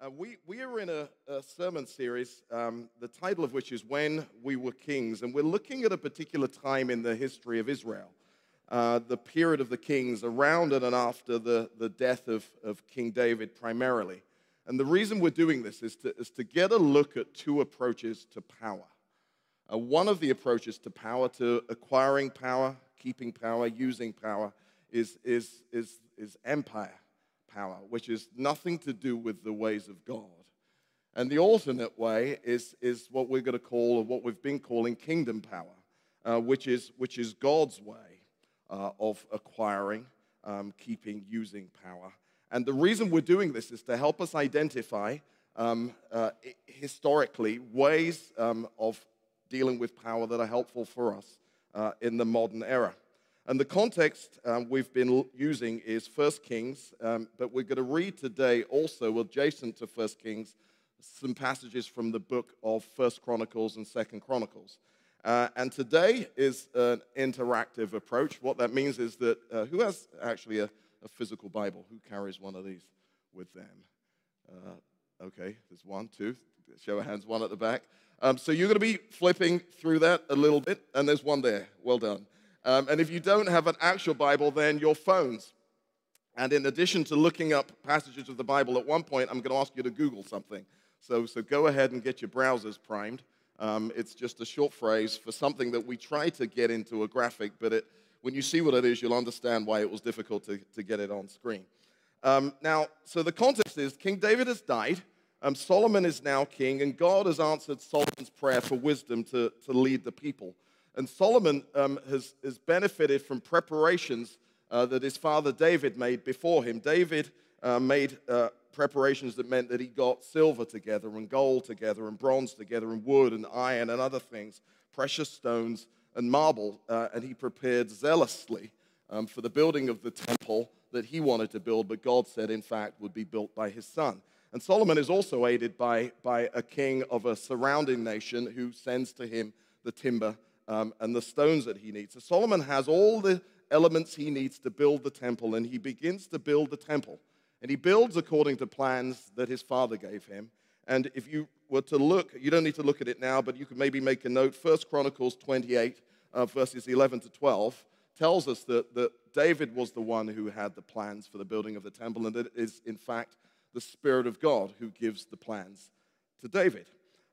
Uh, we, we are in a, a sermon series, um, the title of which is When We Were Kings, and we're looking at a particular time in the history of Israel, uh, the period of the kings around and after the, the death of, of King David primarily. And the reason we're doing this is to, is to get a look at two approaches to power. Uh, one of the approaches to power, to acquiring power, keeping power, using power, is, is, is, is empire power, which is nothing to do with the ways of God. And the alternate way is, is what we're going to call, or what we've been calling kingdom power, uh, which, is, which is God's way uh, of acquiring, um, keeping, using power. And the reason we're doing this is to help us identify um, uh, historically ways um, of dealing with power that are helpful for us uh, in the modern era. And the context um, we've been using is 1 Kings, um, but we're going to read today also, adjacent to 1 Kings, some passages from the book of 1 Chronicles and 2nd Chronicles. Uh, and today is an interactive approach. What that means is that uh, who has actually a, a, physical Bible? Who carries one of these with them? Uh, okay, there's one, two. Show of hands, one at the back. Um, so you're going to be flipping through that a little bit, and there's one there. Well done. Um, and if you don't have an actual Bible, then your phones. And in addition to looking up passages of the Bible, at one point I'm going to ask you to Google something. So, so go ahead and get your browsers primed. Um, it's just a short phrase for something that we try to get into a graphic, but it, when you see what it is, you'll understand why it was difficult to, to get it on screen. Um, now, so the context is King David has died, um, Solomon is now king, and God has answered Solomon's prayer for wisdom to, to lead the people. And Solomon um, has, has benefited from preparations uh, that his father David made before him. David uh, made uh, preparations that meant that he got silver together and gold together and bronze together and wood and iron and other things, precious stones and marble. Uh, and he prepared zealously um, for the building of the temple that he wanted to build, but God said, in fact, would be built by his son. And Solomon is also aided by, by a king of a surrounding nation who sends to him the timber um, and the stones that he needs. So Solomon has all the elements he needs to build the temple, and he begins to build the temple. And he builds according to plans that his father gave him. And if you were to look, you don't need to look at it now, but you could maybe make a note. First Chronicles 28, uh, verses 11 to 12, tells us that, that David was the one who had the plans for the building of the temple, and that it is, in fact, the Spirit of God who gives the plans to David.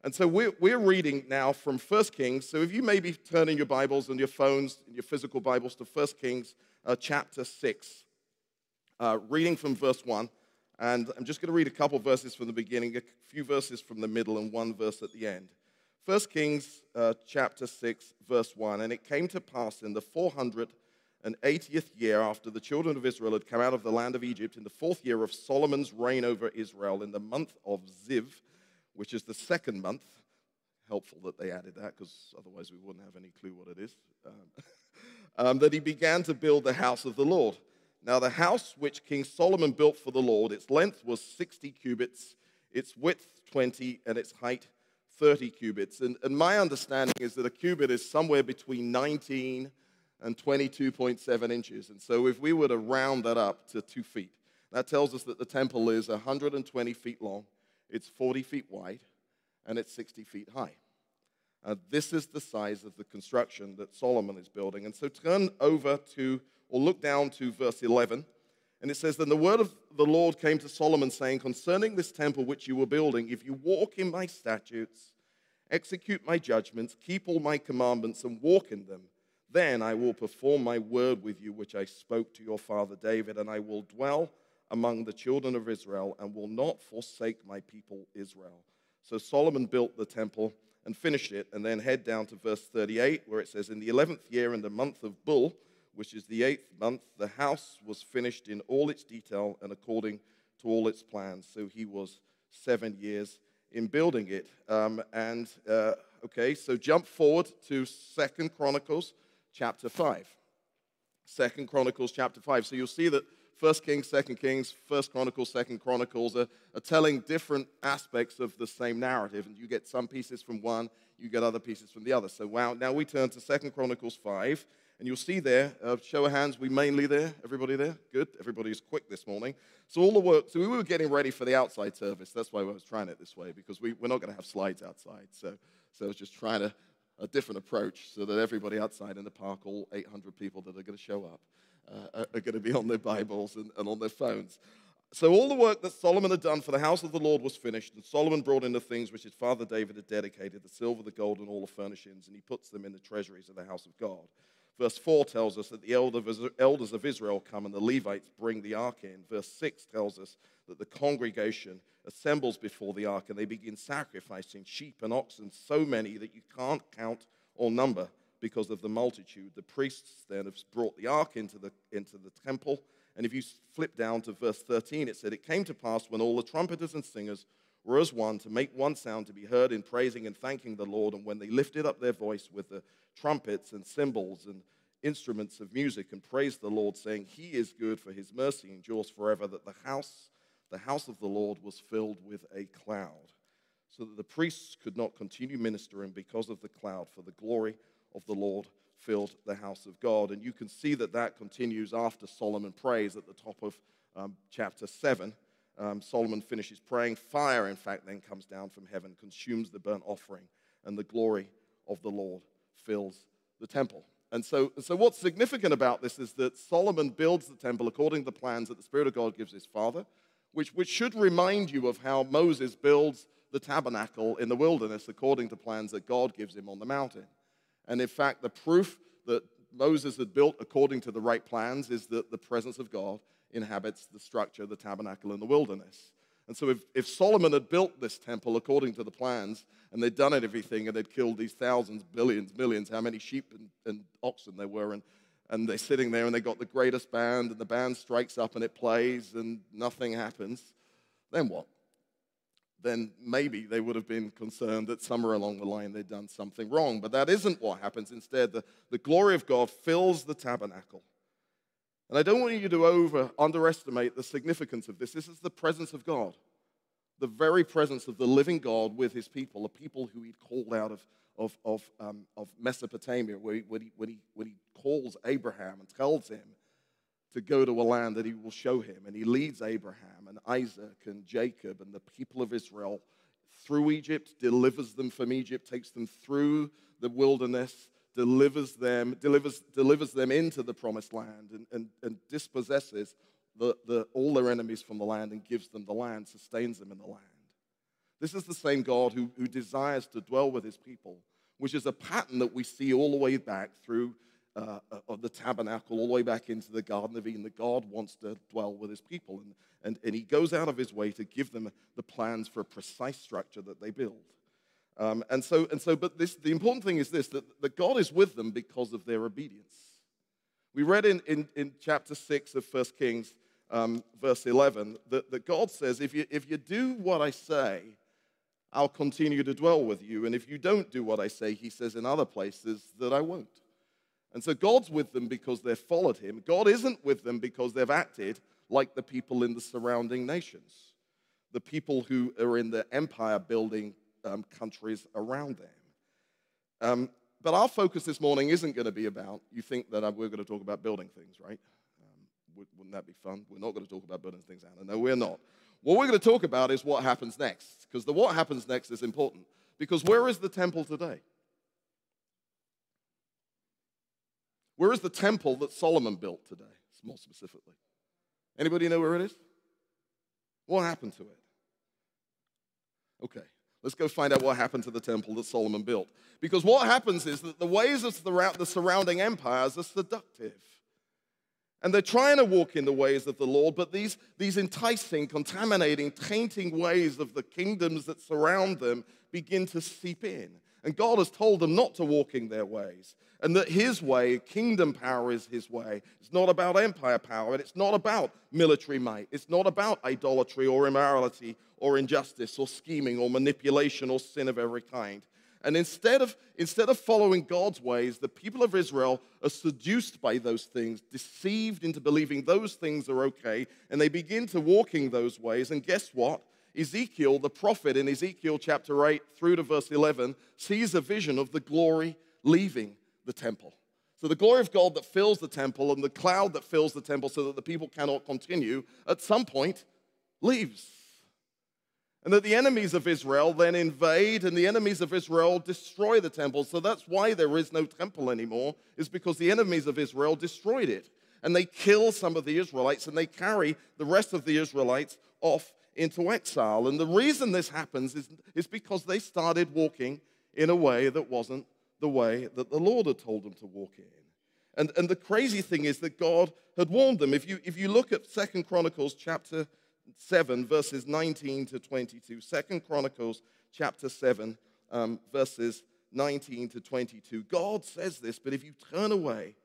And so we're, we're reading now from 1 Kings. So if you maybe turn in your Bibles and your phones, and your physical Bibles to 1 Kings uh, chapter 6, uh, reading from verse 1. And I'm just going to read a couple verses from the beginning, a few verses from the middle, and one verse at the end. 1 Kings uh, chapter 6, verse 1. And it came to pass in the 480th year after the children of Israel had come out of the land of Egypt, in the fourth year of Solomon's reign over Israel, in the month of Ziv, which is the second month. Helpful that they added that because otherwise we wouldn't have any clue what it is. Um, um, that he began to build the house of the Lord. Now, the house which King Solomon built for the Lord, its length was 60 cubits, its width 20, and its height 30 cubits. And, and my understanding is that a cubit is somewhere between 19 and 22.7 inches. And so if we were to round that up to two feet, that tells us that the temple is 120 feet long it's 40 feet wide and it's 60 feet high. Uh, this is the size of the construction that Solomon is building. And so turn over to, or look down to verse 11. And it says, Then the word of the Lord came to Solomon, saying, Concerning this temple which you were building, if you walk in my statutes, execute my judgments, keep all my commandments, and walk in them, then I will perform my word with you, which I spoke to your father David, and I will dwell among the children of Israel and will not forsake my people Israel. So Solomon built the temple and finished it, and then head down to verse 38, where it says, In the 11th year, in the month of Bul, which is the eighth month, the house was finished in all its detail and according to all its plans. So he was seven years in building it. Um, and uh, okay, so jump forward to Second Chronicles chapter 5. Second Chronicles chapter 5. So you'll see that First Kings, Second Kings, First Chronicles, Second Chronicles are, are telling different aspects of the same narrative, and you get some pieces from one, you get other pieces from the other. So wow, now we turn to Second Chronicles 5, And you'll see there, uh, show of hands, we mainly there. Everybody there? Good. Everybody's quick this morning. So all the work, so we were getting ready for the outside service. That's why I was trying it this way, because we, we're not going to have slides outside. So, so I was just trying to, a different approach so that everybody outside in the park, all 800 people that are going to show up, uh, are, going to be on their Bibles and, and on their phones. So all the work that Solomon had done for the house of the Lord was finished, and Solomon brought in the things which his father David had dedicated the silver, the gold, and all the furnishings, and he puts them in the treasuries of the house of God. Verse 4 tells us that the elders of Israel come and the Levites bring the ark in. Verse 6 tells us that the congregation assembles before the ark and they begin sacrificing sheep and oxen, so many that you can't count or number because of the multitude. The priests then have brought the ark into the, into the temple. And if you flip down to verse 13, it said, It came to pass when all the trumpeters and singers were as one to make one sound to be heard in praising and thanking the Lord. And when they lifted up their voice with the trumpets and cymbals and instruments of music and praised the Lord, saying, He is good, for his mercy endures forever, that the house, the house of the Lord was filled with a cloud, so that the priests could not continue ministering because of the cloud, for the glory of the Lord filled the house of God. And you can see that that continues after Solomon prays at the top of um, chapter 7. Um, Solomon finishes praying. Fire, in fact, then comes down from heaven, consumes the burnt offering, and the glory of the Lord fills the temple. And so, so, what's significant about this is that Solomon builds the temple according to the plans that the Spirit of God gives his father, which, which should remind you of how Moses builds the tabernacle in the wilderness according to plans that God gives him on the mountain. And in fact, the proof that Moses had built according to the right plans is that the presence of God inhabits the structure, the tabernacle in the wilderness. And so, if, if Solomon had built this temple according to the plans and they'd done everything and they'd killed these thousands, billions, millions, how many sheep and, and oxen there were, and, and they're sitting there and they got the greatest band, and the band strikes up and it plays and nothing happens, then what? Then maybe they would have been concerned that somewhere along the line they'd done something wrong. But that isn't what happens. Instead, the, the glory of God fills the tabernacle. And I don't want you to over underestimate the significance of this. This is the presence of God, the very presence of the living God with his people, a people who he'd called out of, of, of, um, of Mesopotamia, where he, when, he, when, he, when he calls Abraham and tells him to go to a land that he will show him. And he leads Abraham and Isaac and Jacob and the people of Israel through Egypt, delivers them from Egypt, takes them through the wilderness delivers them, delivers, delivers them into the promised land and, and, and dispossesses the, the, all their enemies from the land and gives them the land, sustains them in the land. This is the same God who, who desires to dwell with his people, which is a pattern that we see all the way back through uh, of the tabernacle, all the way back into the Garden of Eden, that God wants to dwell with his people. And, and, and he goes out of his way to give them the plans for a precise structure that they build. Um, and so, and so, but this, the important thing is this that, that God is with them because of their obedience. We read in, in, in chapter 6 of 1 Kings, um, verse 11, that, that God says, if you, if you do what I say, I'll continue to dwell with you. And if you don't do what I say, he says in other places that I won't. And so God's with them because they've followed him. God isn't with them because they've acted like the people in the surrounding nations, the people who are in the empire building um, countries around them. Um, but our focus this morning isn't going to be about, you think that we're going to talk about building things, right? Um, wouldn't that be fun? We're not going to talk about building things, Anna. No, we're not. What we're going to talk about is what happens next, because the what happens next is important. Because where is the temple today? Where is the temple that Solomon built today, more specifically? Anybody know where it is? What happened to it? Okay. Let's go find out what happened to the temple that Solomon built. Because what happens is that the ways of the surrounding empires are seductive. And they're trying to walk in the ways of the Lord, but these, these enticing, contaminating, tainting ways of the kingdoms that surround them begin to seep in. And God has told them not to walk in their ways. And that his way, kingdom power is his way. It's not about empire power, and it's not about military might. It's not about idolatry or immorality or injustice or scheming or manipulation or sin of every kind. And instead of, instead of following God's ways, the people of Israel are seduced by those things, deceived into believing those things are okay, and they begin to walking those ways. And guess what? Ezekiel, the prophet in Ezekiel chapter 8 through to verse 11, sees a vision of the glory leaving the temple. So the glory of God that fills the temple and the cloud that fills the temple so that the people cannot continue at some point leaves. And that the enemies of Israel then invade and the enemies of Israel destroy the temple. So that's why there is no temple anymore, is because the enemies of Israel destroyed it. And they kill some of the Israelites and they carry the rest of the Israelites off into exile. And the reason this happens is, is because they started walking in a way that wasn't the way that the Lord had told them to walk in. And, and the crazy thing is that God had warned them. If you, if you look at Second Chronicles chapter 7, verses 19 to 22, Second Chronicles chapter 7, um, verses 19 to 22, God says this, but if you turn away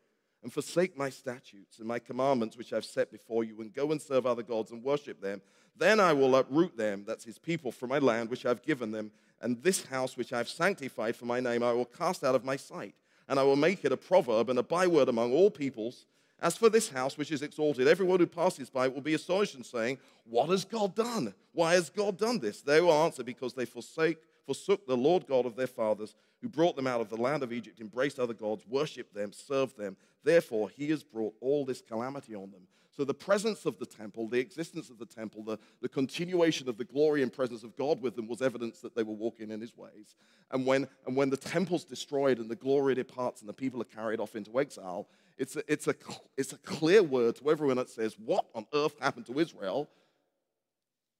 and forsake my statutes and my commandments which I've set before you, and go and serve other gods and worship them, then I will uproot them, that's his people, from my land which I've given them, and this house which I've sanctified for my name I will cast out of my sight, and I will make it a proverb and a byword among all peoples. As for this house which is exalted, everyone who passes by will be astonished and saying, What has God done? Why has God done this? They will answer, Because they forsake, forsook the Lord God of their fathers, who brought them out of the land of Egypt, embraced other gods, worshipped them, served them. Therefore, he has brought all this calamity on them. So, the presence of the temple, the existence of the temple, the, the continuation of the glory and presence of God with them was evidence that they were walking in his ways. And when, and when the temple's destroyed and the glory departs and the people are carried off into exile, it's a, it's, a, it's a clear word to everyone that says, What on earth happened to Israel?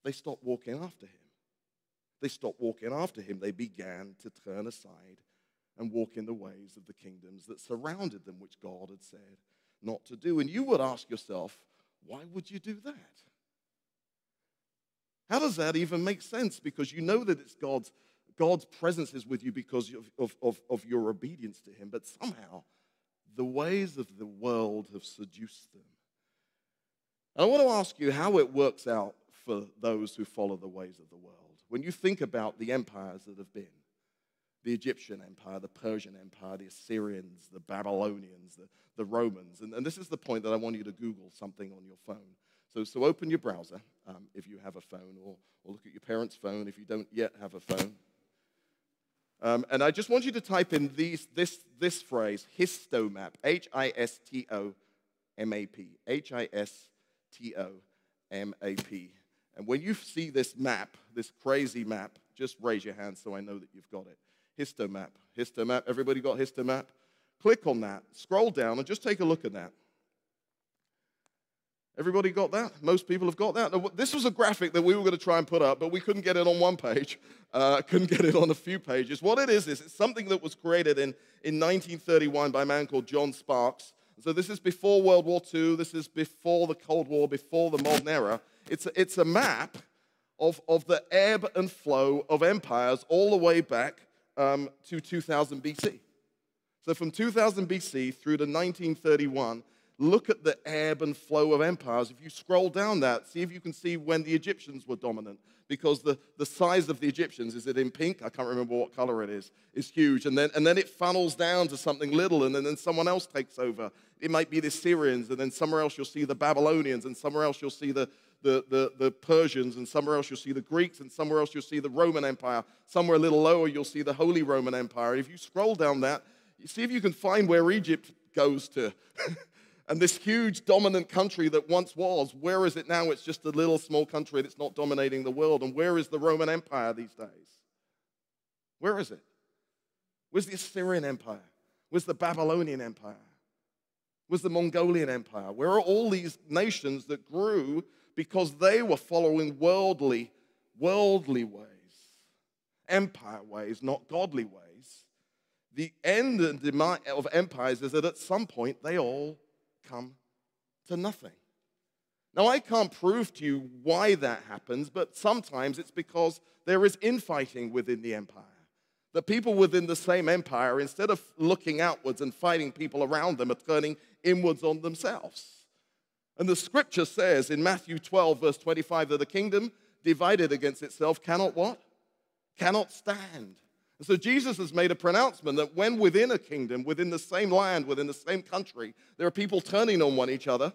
They stopped walking after him. They stopped walking after him. They began to turn aside and walk in the ways of the kingdoms that surrounded them, which God had said not to do. And you would ask yourself, why would you do that? How does that even make sense? Because you know that it's God's, God's presence is with you because of, of, of, your obedience to Him, but somehow the ways of the world have seduced them. And I want to ask you how it works out for those who follow the ways of the world. When you think about the empires that have been, the Egyptian Empire, the Persian Empire, the Assyrians, the Babylonians, the, the Romans. And, and this is the point that I want you to Google something on your phone. So, so open your browser um, if you have a phone, or, or look at your parents' phone if you don't yet have a phone. Um, and I just want you to type in these, this, this phrase, histomap, H I S T O M A P. H I S T O M A P. And when you see this map, this crazy map, just raise your hand so I know that you've got it. Histomap. Histomap. Everybody got Histomap? Click on that. Scroll down and just take a look at that. Everybody got that? Most people have got that. Now, this was a graphic that we were going to try and put up, but we couldn't get it on one page. Uh, couldn't get it on a few pages. What it is is it's something that was created in, in 1931 by a man called John Sparks. So this is before World War II. This is before the Cold War, before the modern era. It's a, it's a map of, of the ebb and flow of empires all the way back um, to 2000 BC. So from 2000 BC through to 1931, look at the ebb and flow of empires. If you scroll down that, see if you can see when the Egyptians were dominant. Because the, the size of the Egyptians, is it in pink? I can't remember what color it is, is huge. And then, and then it funnels down to something little, and then, then someone else takes over. It might be the Syrians, and then somewhere else you'll see the Babylonians, and somewhere else you'll see the, the, the, the Persians, and somewhere else you'll see the Greeks, and somewhere else you'll see the Roman Empire. Somewhere a little lower, you'll see the Holy Roman Empire. If you scroll down that, you see if you can find where Egypt goes to. and this huge dominant country that once was, where is it now? It's just a little small country that's not dominating the world. And where is the Roman Empire these days? Where is it? Where's the Assyrian Empire? Where's the Babylonian Empire? Where's the Mongolian Empire? Where are all these nations that grew because they were following worldly, worldly ways, empire ways, not godly ways. The end of empires is that at some point they all come to nothing. Now, I can't prove to you why that happens, but sometimes it's because there is infighting within the empire. The people within the same empire, instead of looking outwards and fighting people around them, are turning inwards on themselves. And the scripture says in Matthew 12, verse 25, that the kingdom divided against itself cannot what? Cannot stand. And so Jesus has made a pronouncement that when within a kingdom, within the same land, within the same country, there are people turning on one each other,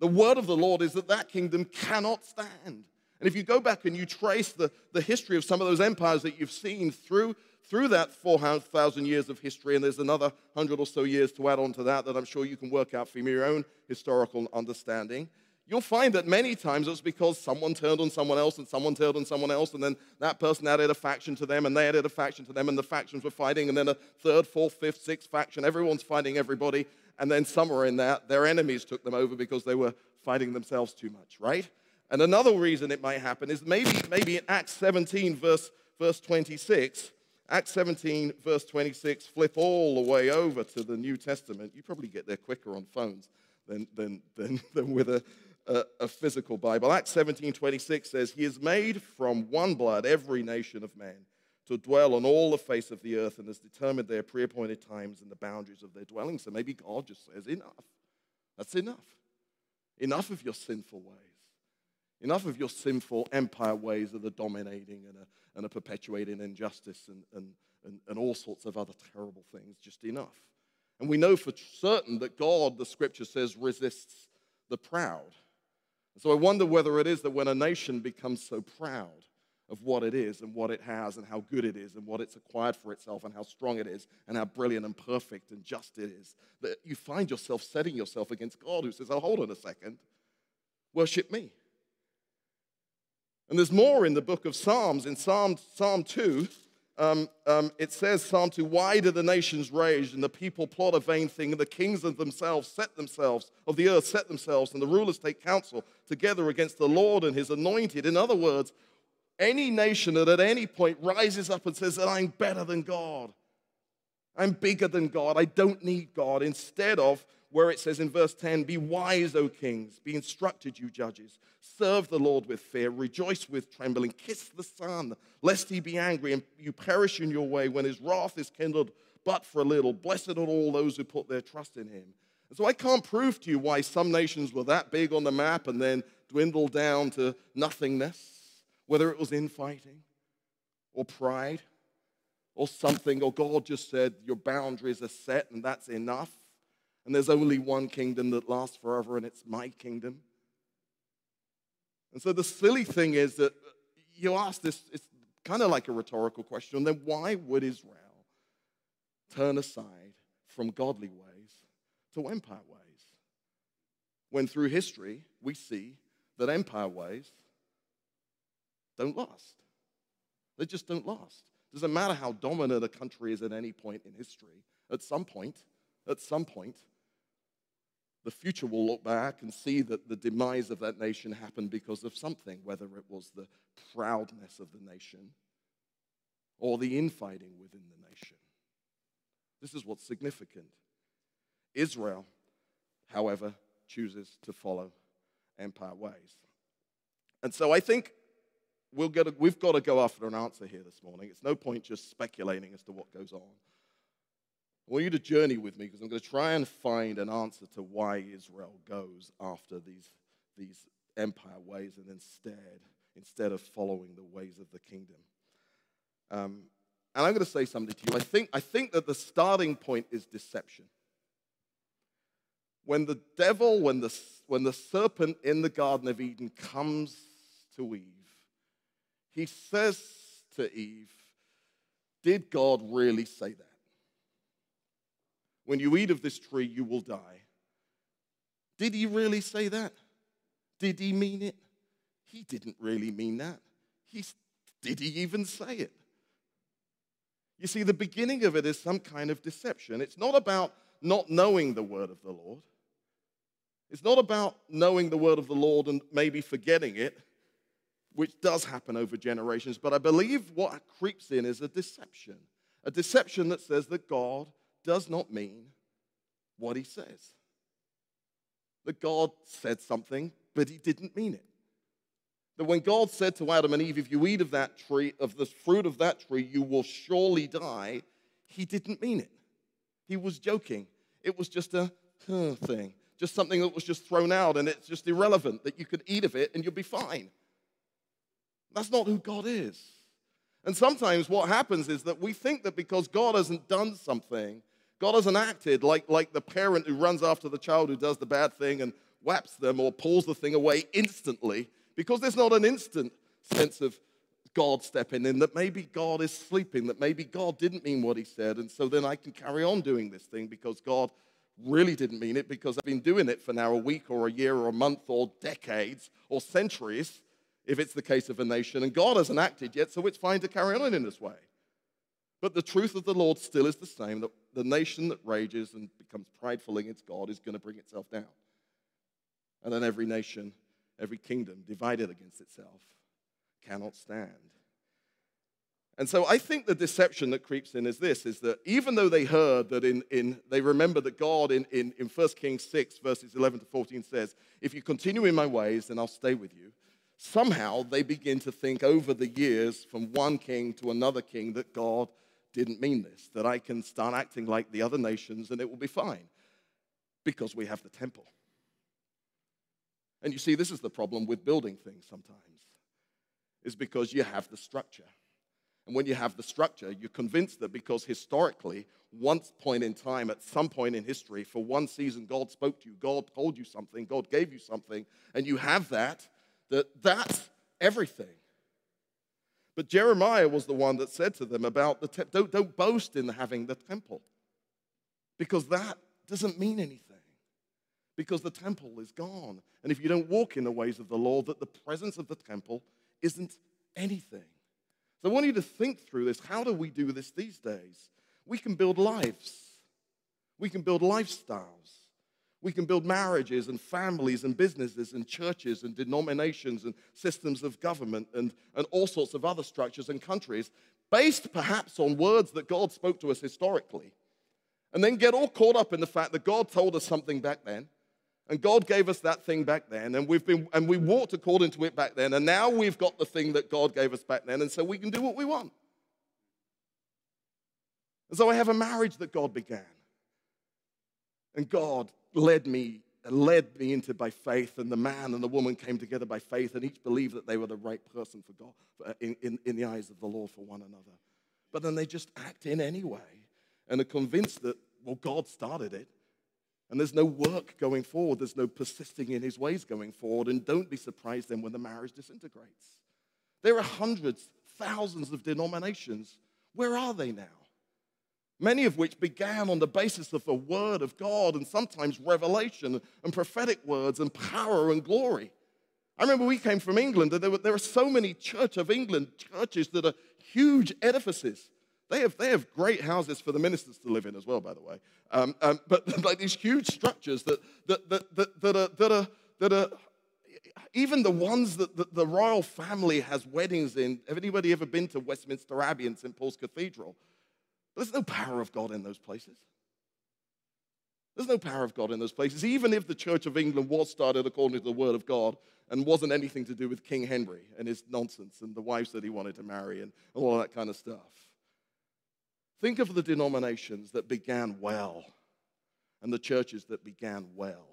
the word of the Lord is that that kingdom cannot stand. And if you go back and you trace the, the history of some of those empires that you've seen through, through that 4,000 years of history, and there's another 100 or so years to add on to that that I'm sure you can work out from your own historical understanding, you'll find that many times it's because someone turned on someone else and someone turned on someone else, and then that person added a faction to them, and they added a faction to them, and the factions were fighting, and then a third, fourth, fifth, sixth faction. Everyone's fighting everybody, and then somewhere in that, their enemies took them over because they were fighting themselves too much, right? And another reason it might happen is maybe, maybe in Acts 17, verse, verse 26, Acts 17, verse 26, flip all the way over to the New Testament. You probably get there quicker on phones than, than, than, than with a, a, a, physical Bible. Acts 17, 26 says, He has made from one blood every nation of men to dwell on all the face of the earth and has determined their pre appointed times and the boundaries of their dwelling. So maybe God just says, Enough. That's enough. Enough of your sinful ways. Enough of your sinful empire ways that are dominating and are, and are perpetuating injustice and, and, and, and all sorts of other terrible things. Just enough. And we know for certain that God, the scripture says, resists the proud. So I wonder whether it is that when a nation becomes so proud of what it is and what it has and how good it is and what it's acquired for itself and how strong it is and how brilliant and perfect and just it is, that you find yourself setting yourself against God who says, Oh, hold on a second, worship me. And there's more in the book of Psalms. In Psalm, Psalm 2, um, um, it says, Psalm 2, why do the nations rage and the people plot a vain thing and the kings of themselves set themselves, of the earth set themselves, and the rulers take counsel together against the Lord and his anointed? In other words, any nation that at any point rises up and says that I'm better than God, I'm bigger than God, I don't need God, instead of where it says in verse 10, Be wise, O kings, be instructed, you judges. Serve the Lord with fear, rejoice with trembling, kiss the Son, lest he be angry and you perish in your way when his wrath is kindled but for a little. Blessed are all those who put their trust in him. And so I can't prove to you why some nations were that big on the map and then dwindled down to nothingness, whether it was infighting or pride or something, or God just said, Your boundaries are set and that's enough. And there's only one kingdom that lasts forever, and it's my kingdom. And so the silly thing is that you ask this, it's kind of like a rhetorical question. And then why would Israel turn aside from godly ways to empire ways? When through history we see that empire ways don't last. They just don't last. Doesn't matter how dominant a country is at any point in history, at some point, at some point, the future will look back and see that the demise of that nation happened because of something, whether it was the proudness of the nation or the infighting within the nation. This is what's significant. Israel, however, chooses to follow empire ways. And so I think we'll get a, we've got to go after an answer here this morning. It's no point just speculating as to what goes on. I want you to journey with me because I'm going to try and find an answer to why Israel goes after these, these empire ways and instead, instead of following the ways of the kingdom. Um, and I'm going to say something to you. I think, I think that the starting point is deception. When the devil, when the, when the serpent in the Garden of Eden comes to Eve, he says to Eve, Did God really say that? When you eat of this tree, you will die. Did he really say that? Did he mean it? He didn't really mean that. Did he even say it? You see, the beginning of it is some kind of deception. It's not about not knowing the word of the Lord. It's not about knowing the word of the Lord and maybe forgetting it, which does happen over generations. But I believe what creeps in is a deception. A deception that says that God does not mean what he says. That God said something, but he didn't mean it. That when God said to Adam and Eve, if you eat of that tree, of the fruit of that tree, you will surely die, he didn't mean it. He was joking. It was just a huh, thing, just something that was just thrown out and it's just irrelevant, that you could eat of it and you'll be fine. That's not who God is. And sometimes what happens is that we think that because God hasn't done something, God hasn't acted like, like the parent who runs after the child who does the bad thing and whaps them or pulls the thing away instantly, because there's not an instant sense of God stepping in, that maybe God is sleeping, that maybe God didn't mean what he said, and so then I can carry on doing this thing because God really didn't mean it because I've been doing it for now a week or a year or a month or decades or centuries, if it's the case of a nation, and God hasn't acted yet, so it's fine to carry on in this way. But the truth of the Lord still is the same that the nation that rages and becomes prideful against God is going to bring itself down. And then every nation, every kingdom divided against itself cannot stand. And so I think the deception that creeps in is this is that even though they heard that in, in they remember that God in, in, in 1 Kings 6, verses 11 to 14 says, If you continue in my ways, then I'll stay with you. Somehow they begin to think over the years from one king to another king that God didn't mean this, that I can start acting like the other nations and it will be fine because we have the temple. And you see, this is the problem with building things sometimes, is because you have the structure. And when you have the structure, you're convinced that because historically, once point in time, at some point in history, for one season, God spoke to you, God told you something, God gave you something, and you have that, that that's everything. But Jeremiah was the one that said to them about the te- don't, don't boast in having the temple, because that doesn't mean anything. Because the temple is gone. And if you don't walk in the ways of the Lord, that the presence of the temple isn't anything. So I want you to think through this. How do we do this these days? We can build lives, we can build lifestyles. We can build marriages and families and businesses and churches and denominations and systems of government and, and all sorts of other structures and countries based perhaps on words that God spoke to us historically. And then get all caught up in the fact that God told us something back then and God gave us that thing back then, and we've been and we walked according to it back then, and now we've got the thing that God gave us back then, and so we can do what we want. And so I have a marriage that God began. And God led me, led me into by faith, and the man and the woman came together by faith, and each believed that they were the right person for God in, in, in the eyes of the Lord for one another. But then they just act in anyway and are convinced that, well, God started it. And there's no work going forward. There's no persisting in his ways going forward. And don't be surprised then when the marriage disintegrates. There are hundreds, thousands of denominations. Where are they now? Many of which began on the basis of the word of God and sometimes revelation and prophetic words and power and glory. I remember we came from England and there, were, there are so many Church of England churches that are huge edifices. They have, they have great houses for the ministers to live in as well, by the way. Um, um, but like these huge structures that, that, that, that, that, are, that, are, that are, even the ones that the, the royal family has weddings in. Have anybody ever been to Westminster Abbey and St. Paul's Cathedral? There's no power of God in those places. There's no power of God in those places. Even if the Church of England was started according to the Word of God and wasn't anything to do with King Henry and his nonsense and the wives that he wanted to marry and all that kind of stuff. Think of the denominations that began well and the churches that began well.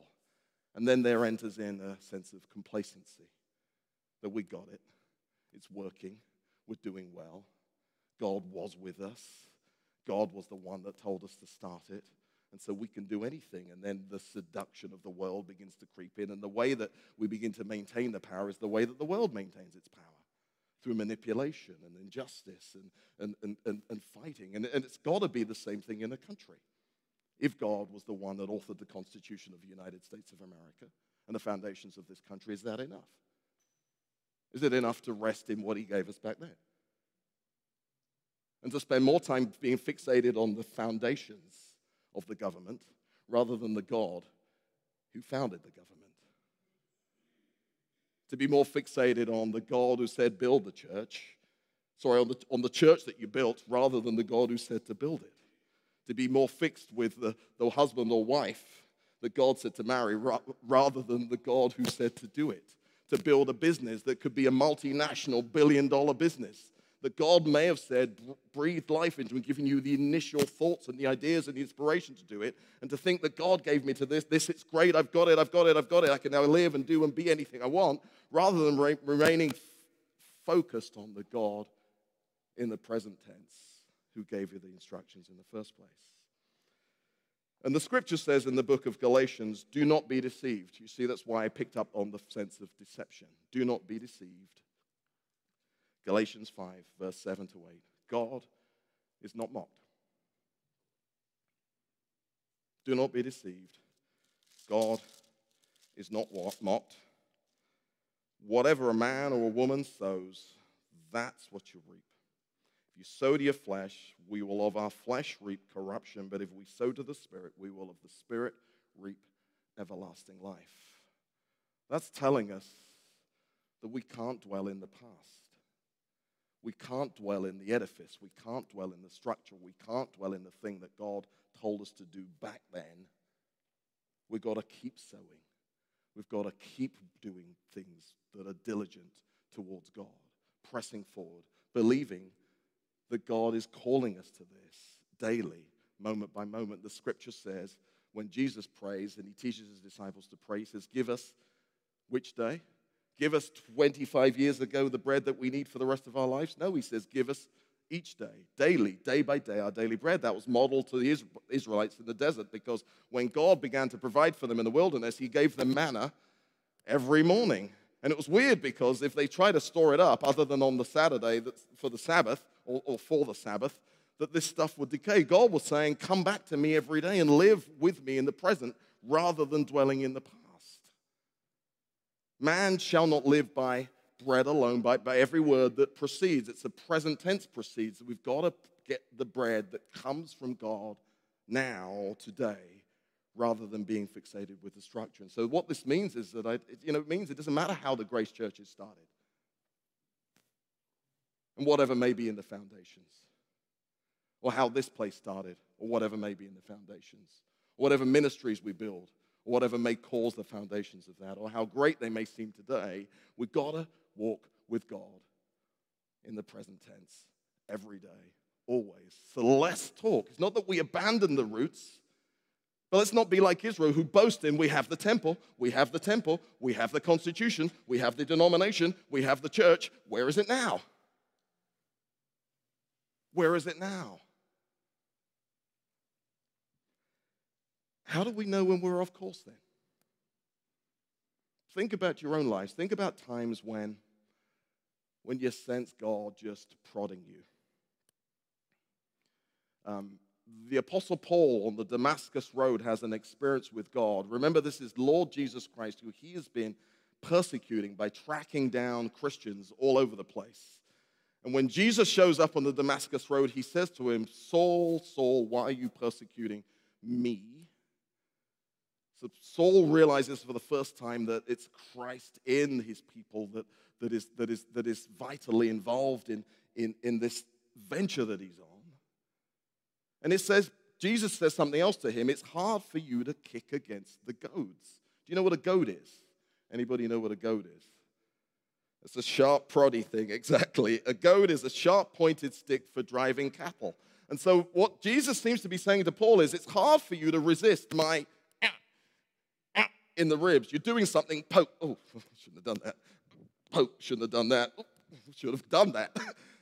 And then there enters in a sense of complacency that we got it. It's working. We're doing well. God was with us. God was the one that told us to start it. And so we can do anything. And then the seduction of the world begins to creep in. And the way that we begin to maintain the power is the way that the world maintains its power through manipulation and injustice and, and, and, and, and fighting. And, and it's got to be the same thing in a country. If God was the one that authored the Constitution of the United States of America and the foundations of this country, is that enough? Is it enough to rest in what He gave us back then? And to spend more time being fixated on the foundations of the government rather than the God who founded the government to be more fixated on the God who said, build the church, sorry, on the, on the church that you built, rather than the God who said to build it. To be more fixed with the, the husband or wife that God said to marry, ra- rather than the God who said to do it. To build a business that could be a multinational billion dollar business that God may have said, breathed life into and given you the initial thoughts and the ideas and the inspiration to do it. And to think that God gave me to this, this, it's great, I've got it, I've got it, I've got it, I can now live and do and be anything I want, rather than re- remaining f- focused on the God in the present tense who gave you the instructions in the first place. And the scripture says in the book of Galatians, do not be deceived. You see, that's why I picked up on the sense of deception. Do not be deceived. Galatians 5, verse 7 to 8. God is not mocked. Do not be deceived. God is not mocked. Whatever a man or a woman sows, that's what you reap. If you sow to your flesh, we will of our flesh reap corruption, but if we sow to the Spirit, we will of the Spirit reap everlasting life. That's telling us that we can't dwell in the past. We can't dwell in the edifice. We can't dwell in the structure. We can't dwell in the thing that God told us to do back then. We've got to keep sowing. We've got to keep doing things that are diligent towards God, pressing forward, believing that God is calling us to this daily, moment by moment. The scripture says when Jesus prays and he teaches his disciples to pray, he says, Give us which day? Give us 25 years ago the bread that we need for the rest of our lives? No, he says, Give us each day, daily, day by day, our daily bread. That was modeled to the Israelites in the desert because when God began to provide for them in the wilderness, he gave them manna every morning. And it was weird because if they try to store it up, other than on the Saturday for the Sabbath or, or for the Sabbath, that this stuff would decay. God was saying, Come back to me every day and live with me in the present rather than dwelling in the past. Man shall not live by bread alone, by, by every word that proceeds. It's the present tense proceeds. We've got to get the bread that comes from God now, today, rather than being fixated with the structure. And so what this means is that I, you know, it means it doesn't matter how the Grace Church is started and whatever may be in the foundations, or how this place started, or whatever may be in the foundations, whatever ministries we build, whatever may cause the foundations of that, or how great they may seem today, we've got to walk with God in the present tense every day, always. So less talk. It's not that we abandon the roots. But let's not be like Israel who boast in we have the temple, we have the temple, we have the constitution, we have the denomination, we have the church. Where is it now? Where is it now? How do we know when we're off course then? Think about your own lives. Think about times when, when you sense God just prodding you. Um, the Apostle Paul on the Damascus Road has an experience with God. Remember, this is Lord Jesus Christ, who he has been persecuting by tracking down Christians all over the place. And when Jesus shows up on the Damascus Road, he says to him, Saul, Saul, why are you persecuting me? So Saul realizes for the first time that it's Christ in his people that, that, is, that, is, that is vitally involved in, in, in this venture that he's on. And it says, Jesus says something else to him. It's hard for you to kick against the goads. Do you know what a goad is? Anybody know what a goad is? It's a sharp, proddy thing, exactly. A goad is a sharp pointed stick for driving cattle. And so, what Jesus seems to be saying to Paul is, it's hard for you to resist my in the ribs. You're doing something, poke. Oh, shouldn't have done that. Poke, shouldn't have done that. Should have done that.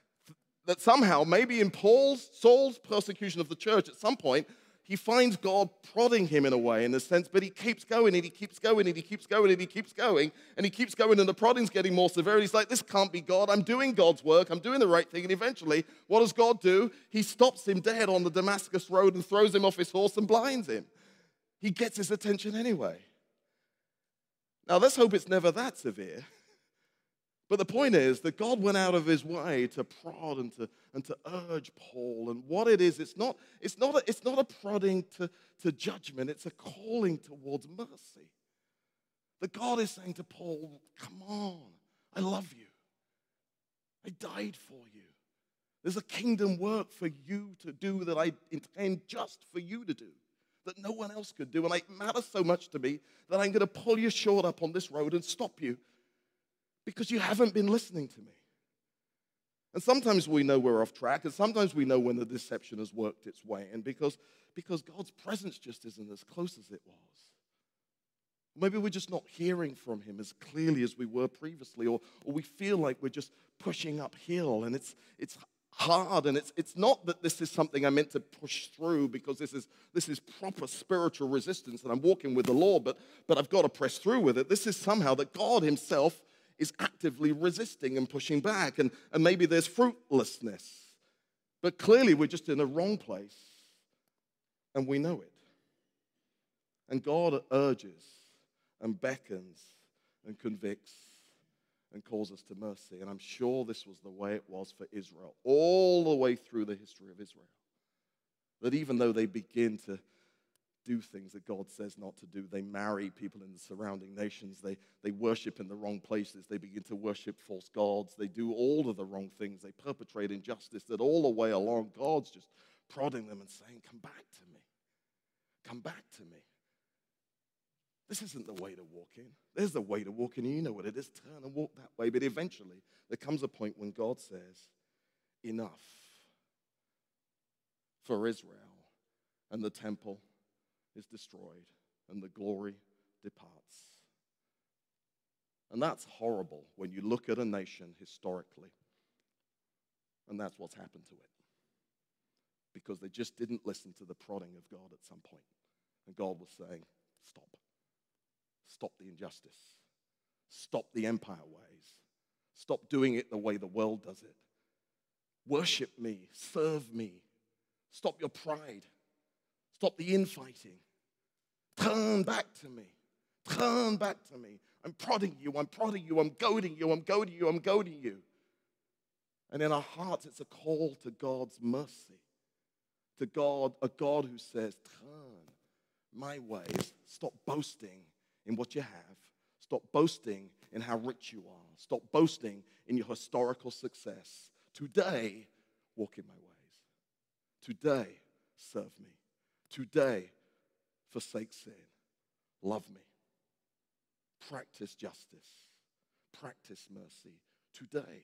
that somehow, maybe in Paul's, Saul's persecution of the church, at some point, he finds God prodding him in a way, in a sense, but he keeps going and he keeps going and he keeps going and he keeps going and he keeps going, and the prodding's getting more severe. He's like, This can't be God. I'm doing God's work. I'm doing the right thing. And eventually, what does God do? He stops him dead on the Damascus road and throws him off his horse and blinds him. He gets his attention anyway. Now, let's hope it's never that severe. But the point is that God went out of his way to prod and to, and to urge Paul. And what it is, it's not, it's not, a, it's not a prodding to, to judgment, it's a calling towards mercy. That God is saying to Paul, Come on, I love you. I died for you. There's a kingdom work for you to do that I intend just for you to do, that no one else could do. And it matters so much to me that I'm going to pull your short up on this road and stop you because you haven't been listening to me. And sometimes we know we're off track, and sometimes we know when the deception has worked its way in because, because God's presence just isn't as close as it was. Maybe we're just not hearing from Him as clearly as we were previously, or, or we feel like we're just pushing uphill and it's, it's hard. And it's, it's not that this is something I'm meant to push through because this is, this is proper spiritual resistance and I'm walking with the Lord, but, but I've got to press through with it. This is somehow that God Himself is actively resisting and pushing back, and, and maybe there's fruitlessness. But clearly, we're just in the wrong place, and we know it. And God urges and beckons and convicts and calls us to mercy. And I'm sure this was the way it was for Israel, all the way through the history of Israel. That even though they begin to do things that God says not to do, they marry people in the surrounding nations, they, they worship in the wrong places, they begin to worship false gods, they do all of the wrong things, they perpetrate injustice, that all the way along, God's just prodding them and saying, Come back to me. Come back to me. This isn't the way to walk in. There's the way to walk in. You know what it is. Turn and walk that way. But eventually, there comes a point when God says, Enough for Israel. And the temple is destroyed, and the glory departs. And that's horrible when you look at a nation historically. And that's what's happened to it. Because they just didn't listen to the prodding of God at some point. And God was saying, Stop. Stop the injustice. Stop the empire ways. Stop doing it the way the world does it. Worship me. Serve me. Stop your pride. Stop the infighting. Turn back to me. Turn back to me. I'm prodding you. I'm prodding you. I'm goading you. I'm goading you. I'm goading you. And in our hearts, it's a call to God's mercy, to God, a God who says, Turn my ways. Stop boasting in what you have. Stop boasting in how rich you are. Stop boasting in your historical success. Today, walk in my ways. Today, serve me. Today, forsake sin. Love me. Practice justice. Practice mercy. Today.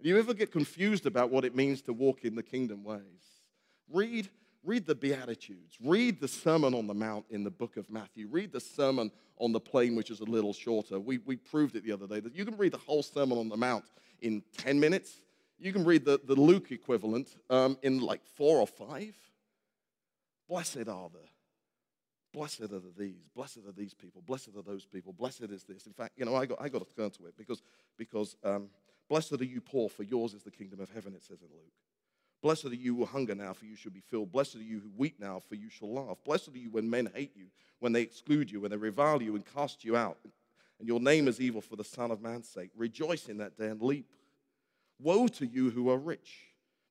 Do you ever get confused about what it means to walk in the kingdom ways? Read read the Beatitudes, read the Sermon on the Mount in the book of Matthew, read the Sermon on the Plain, which is a little shorter. We, we proved it the other day that you can read the whole Sermon on the Mount in 10 minutes. You can read the, the Luke equivalent um, in like four or five. Blessed are the, blessed are these, blessed are these people, blessed are those people, blessed is this. In fact, you know, I got, I got to turn to it because, because um, blessed are you poor, for yours is the kingdom of heaven, it says in Luke. Blessed are you who hunger now, for you shall be filled. Blessed are you who weep now, for you shall laugh. Blessed are you when men hate you, when they exclude you, when they revile you and cast you out, and your name is evil for the Son of Man's sake. Rejoice in that day and leap. Woe to you who are rich,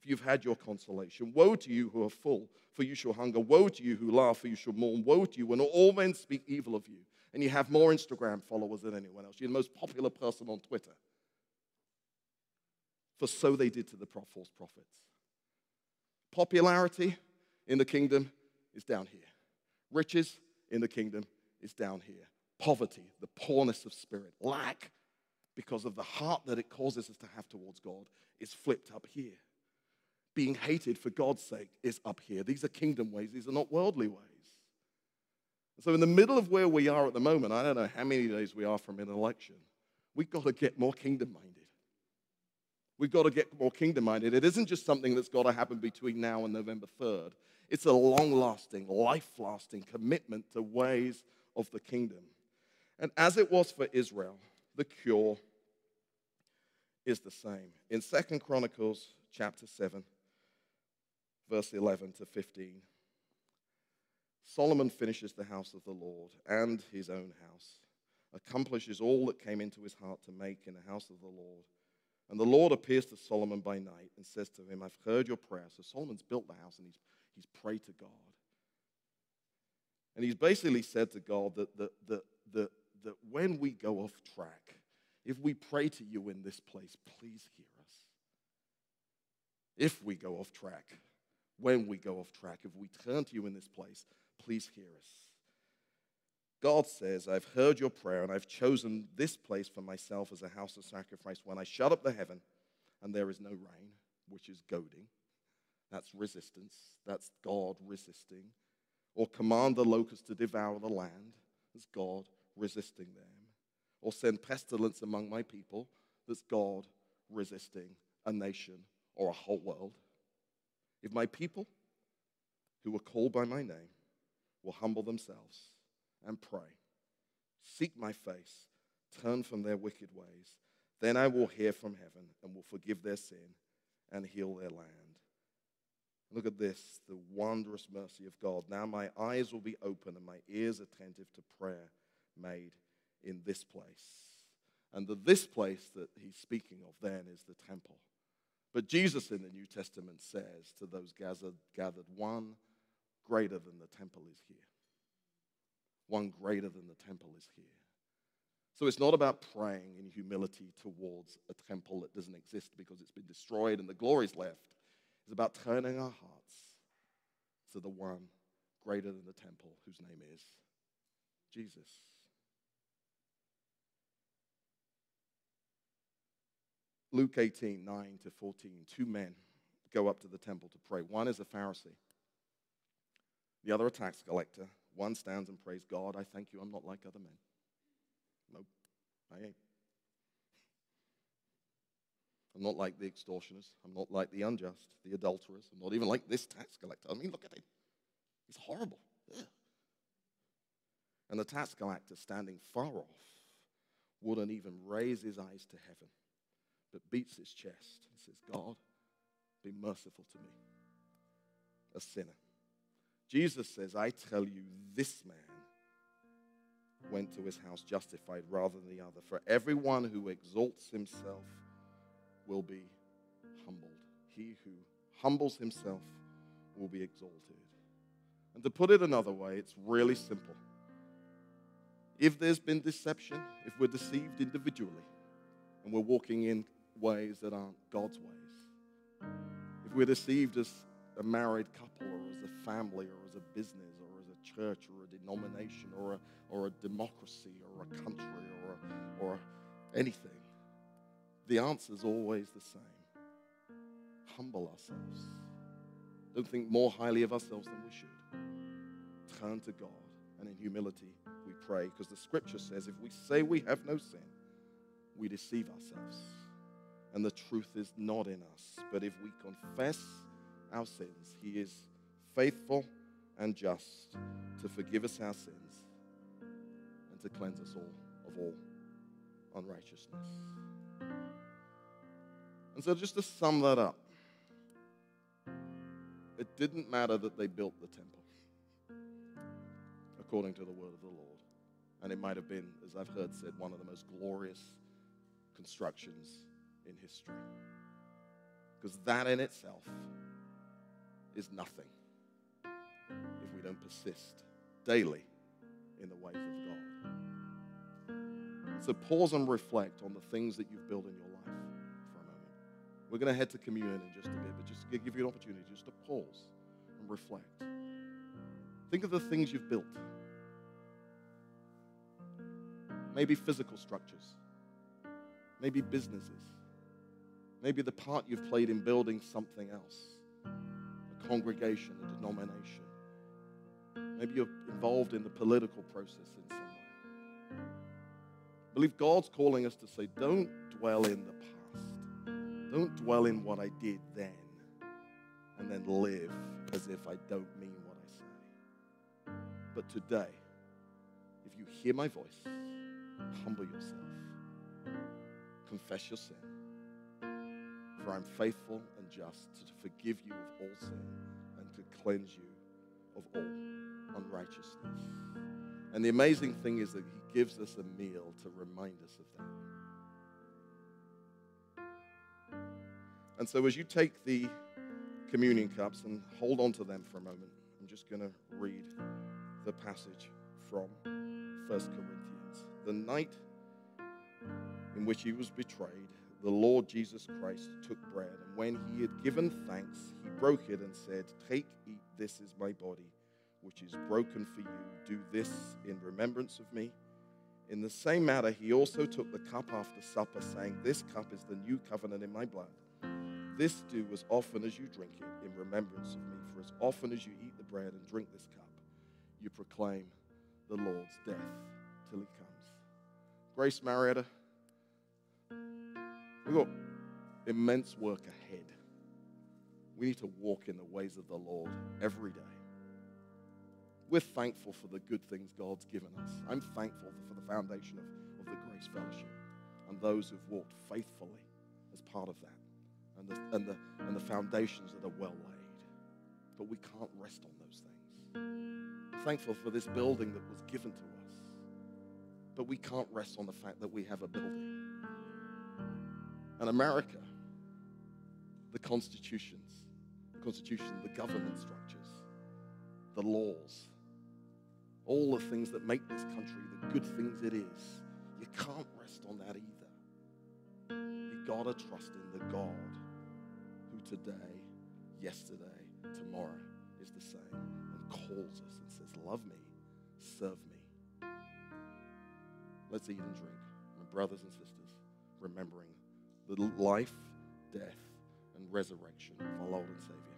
for you've had your consolation. Woe to you who are full, for you shall hunger. Woe to you who laugh, for you shall mourn. Woe to you when all men speak evil of you, and you have more Instagram followers than anyone else. You're the most popular person on Twitter. For so they did to the false prophets. Popularity in the kingdom is down here. Riches in the kingdom is down here. Poverty, the poorness of spirit, lack, because of the heart that it causes us to have towards God, is flipped up here. Being hated for God's sake is up here. These are kingdom ways, these are not worldly ways. So, in the middle of where we are at the moment, I don't know how many days we are from an election, we've got to get more kingdom minded. We've got to get more kingdom minded. It isn't just something that's got to happen between now and November 3rd. It's a long lasting, life lasting commitment to ways of the kingdom. And as it was for Israel, the cure is the same. In Second Chronicles chapter 7, verse 11 to 15, Solomon finishes the house of the Lord and his own house, accomplishes all that came into his heart to make in the house of the Lord and the Lord appears to Solomon by night and says to him, I've heard your prayer. So Solomon's built the house and he's, he's prayed to God. And he's basically said to God that, that, that, that, that when we go off track, if we pray to you in this place, please hear us. If we go off track, when we go off track, if we turn to you in this place, please hear us. God says, I've heard your prayer and I've chosen this place for myself as a house of sacrifice. When I shut up the heaven and there is no rain, which is goading, that's resistance, that's God resisting. Or command the locusts to devour the land, that's God resisting them. Or send pestilence among my people, that's God resisting a nation or a whole world. If my people who are called by my name will humble themselves, and pray. Seek my face, turn from their wicked ways. Then I will hear from heaven and will forgive their sin and heal their land. Look at this, the wondrous mercy of God. Now my eyes will be open and my ears attentive to prayer made in this place. And the this place that he's speaking of then is the temple. But Jesus in the New Testament says to those gathered, gathered one greater than the temple is here. One greater than the temple is here. So it's not about praying in humility towards a temple that doesn't exist because it's been destroyed and the glory's left. It's about turning our hearts to the one greater than the temple, whose name is Jesus. Luke 18, 9 to 14. Two men go up to the temple to pray. One is a Pharisee, the other a tax collector. One stands and prays, God, I thank you, I'm not like other men. Nope, I ain't. I'm not like the extortioners. I'm not like the unjust, the adulterers. I'm not even like this tax collector. I mean, look at him. He's horrible. Yeah. And the tax collector, standing far off, wouldn't even raise his eyes to heaven, but beats his chest and says, God, be merciful to me, a sinner. Jesus says, I tell you, this man went to his house justified rather than the other. For everyone who exalts himself will be humbled. He who humbles himself will be exalted. And to put it another way, it's really simple. If there's been deception, if we're deceived individually, and we're walking in ways that aren't God's ways, if we're deceived as a married couple or as a family or as a business or as a church or a denomination or a, or a democracy or a country or, a, or anything, the answer is always the same humble ourselves. Don't think more highly of ourselves than we should. Turn to God, and in humility we pray, because the scripture says if we say we have no sin, we deceive ourselves, and the truth is not in us. But if we confess our sins, He is faithful and just to forgive us our sins and to cleanse us all of all unrighteousness. And so, just to sum that up, it didn't matter that they built the temple according to the word of the Lord. And it might have been, as I've heard said, one of the most glorious constructions in history. Because that in itself is nothing if persist daily in the ways of God. So pause and reflect on the things that you've built in your life. For a moment. We're going to head to communion in just a bit, but just to give you an opportunity just to pause and reflect. Think of the things you've built. Maybe physical structures, maybe businesses, maybe the part you've played in building something else, a congregation, a denomination. Maybe you're involved in the political process in some way. I believe God's calling us to say, don't dwell in the past don't dwell in what I did then and then live as if I don't mean what I say. But today, if you hear my voice, humble yourself, confess your sin, for I'm faithful and just to forgive you of all sin and to cleanse you of all unrighteousness. And the amazing thing is that He gives us a meal to remind us of that. And so, as you take the communion cups and hold on to them for a moment, I'm just going to read the passage from 1 Corinthians. The night in which he was betrayed, the Lord Jesus Christ took bread, and when he had given thanks, he broke it and said, Take, eat, this is my body, which is broken for you. Do this in remembrance of me. In the same manner, he also took the cup after supper, saying, This cup is the new covenant in my blood. This do as often as you drink it in remembrance of me. For as often as you eat the bread and drink this cup, you proclaim the Lord's death till he comes. Grace Marietta, we've got immense work ahead. We need to walk in the ways of the Lord every day. We're thankful for the good things God's given us. I'm thankful for the foundation of, of the Grace Fellowship and those who've walked faithfully as part of that and the, and the, and the foundations that are well laid. But we can't rest on those things. I'm thankful for this building that was given to us. But we can't rest on the fact that we have a building. And America, the constitutions, the constitution, the government structures, the laws, all the things that make this country the good things it is, you can't rest on that either. You gotta trust in the God who today, yesterday, tomorrow is the same and calls us and says, Love me, serve me. Let's eat and drink, my brothers and sisters, remembering the life, death, and resurrection of our Lord and Savior.